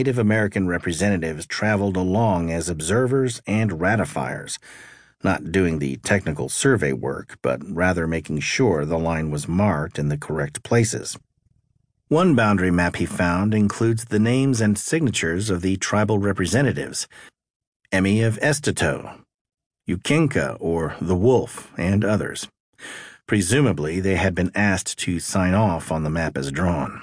Native American representatives traveled along as observers and ratifiers, not doing the technical survey work, but rather making sure the line was marked in the correct places. One boundary map he found includes the names and signatures of the tribal representatives Emmy of Estito, Ukinka or the Wolf, and others. Presumably, they had been asked to sign off on the map as drawn.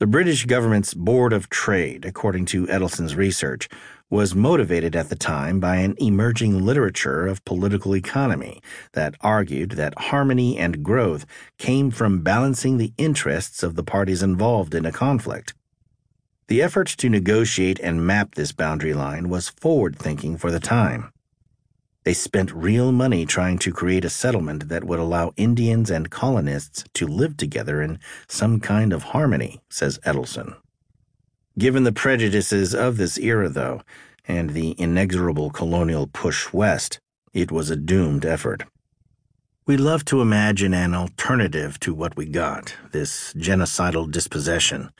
The British government's Board of Trade, according to Edelson's research, was motivated at the time by an emerging literature of political economy that argued that harmony and growth came from balancing the interests of the parties involved in a conflict. The effort to negotiate and map this boundary line was forward thinking for the time. They spent real money trying to create a settlement that would allow Indians and colonists to live together in some kind of harmony, says Edelson. Given the prejudices of this era, though, and the inexorable colonial push west, it was a doomed effort. We love to imagine an alternative to what we got, this genocidal dispossession,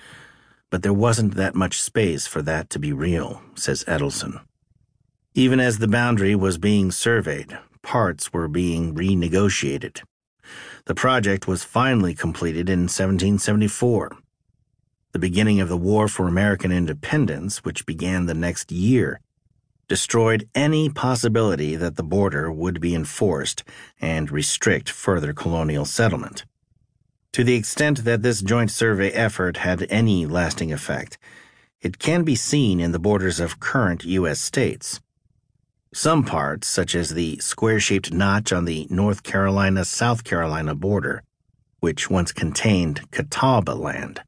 but there wasn't that much space for that to be real, says Edelson. Even as the boundary was being surveyed, parts were being renegotiated. The project was finally completed in 1774. The beginning of the War for American Independence, which began the next year, destroyed any possibility that the border would be enforced and restrict further colonial settlement. To the extent that this joint survey effort had any lasting effect, it can be seen in the borders of current U.S. states. Some parts, such as the square shaped notch on the North Carolina South Carolina border, which once contained Catawba land,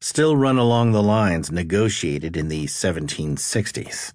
still run along the lines negotiated in the 1760s.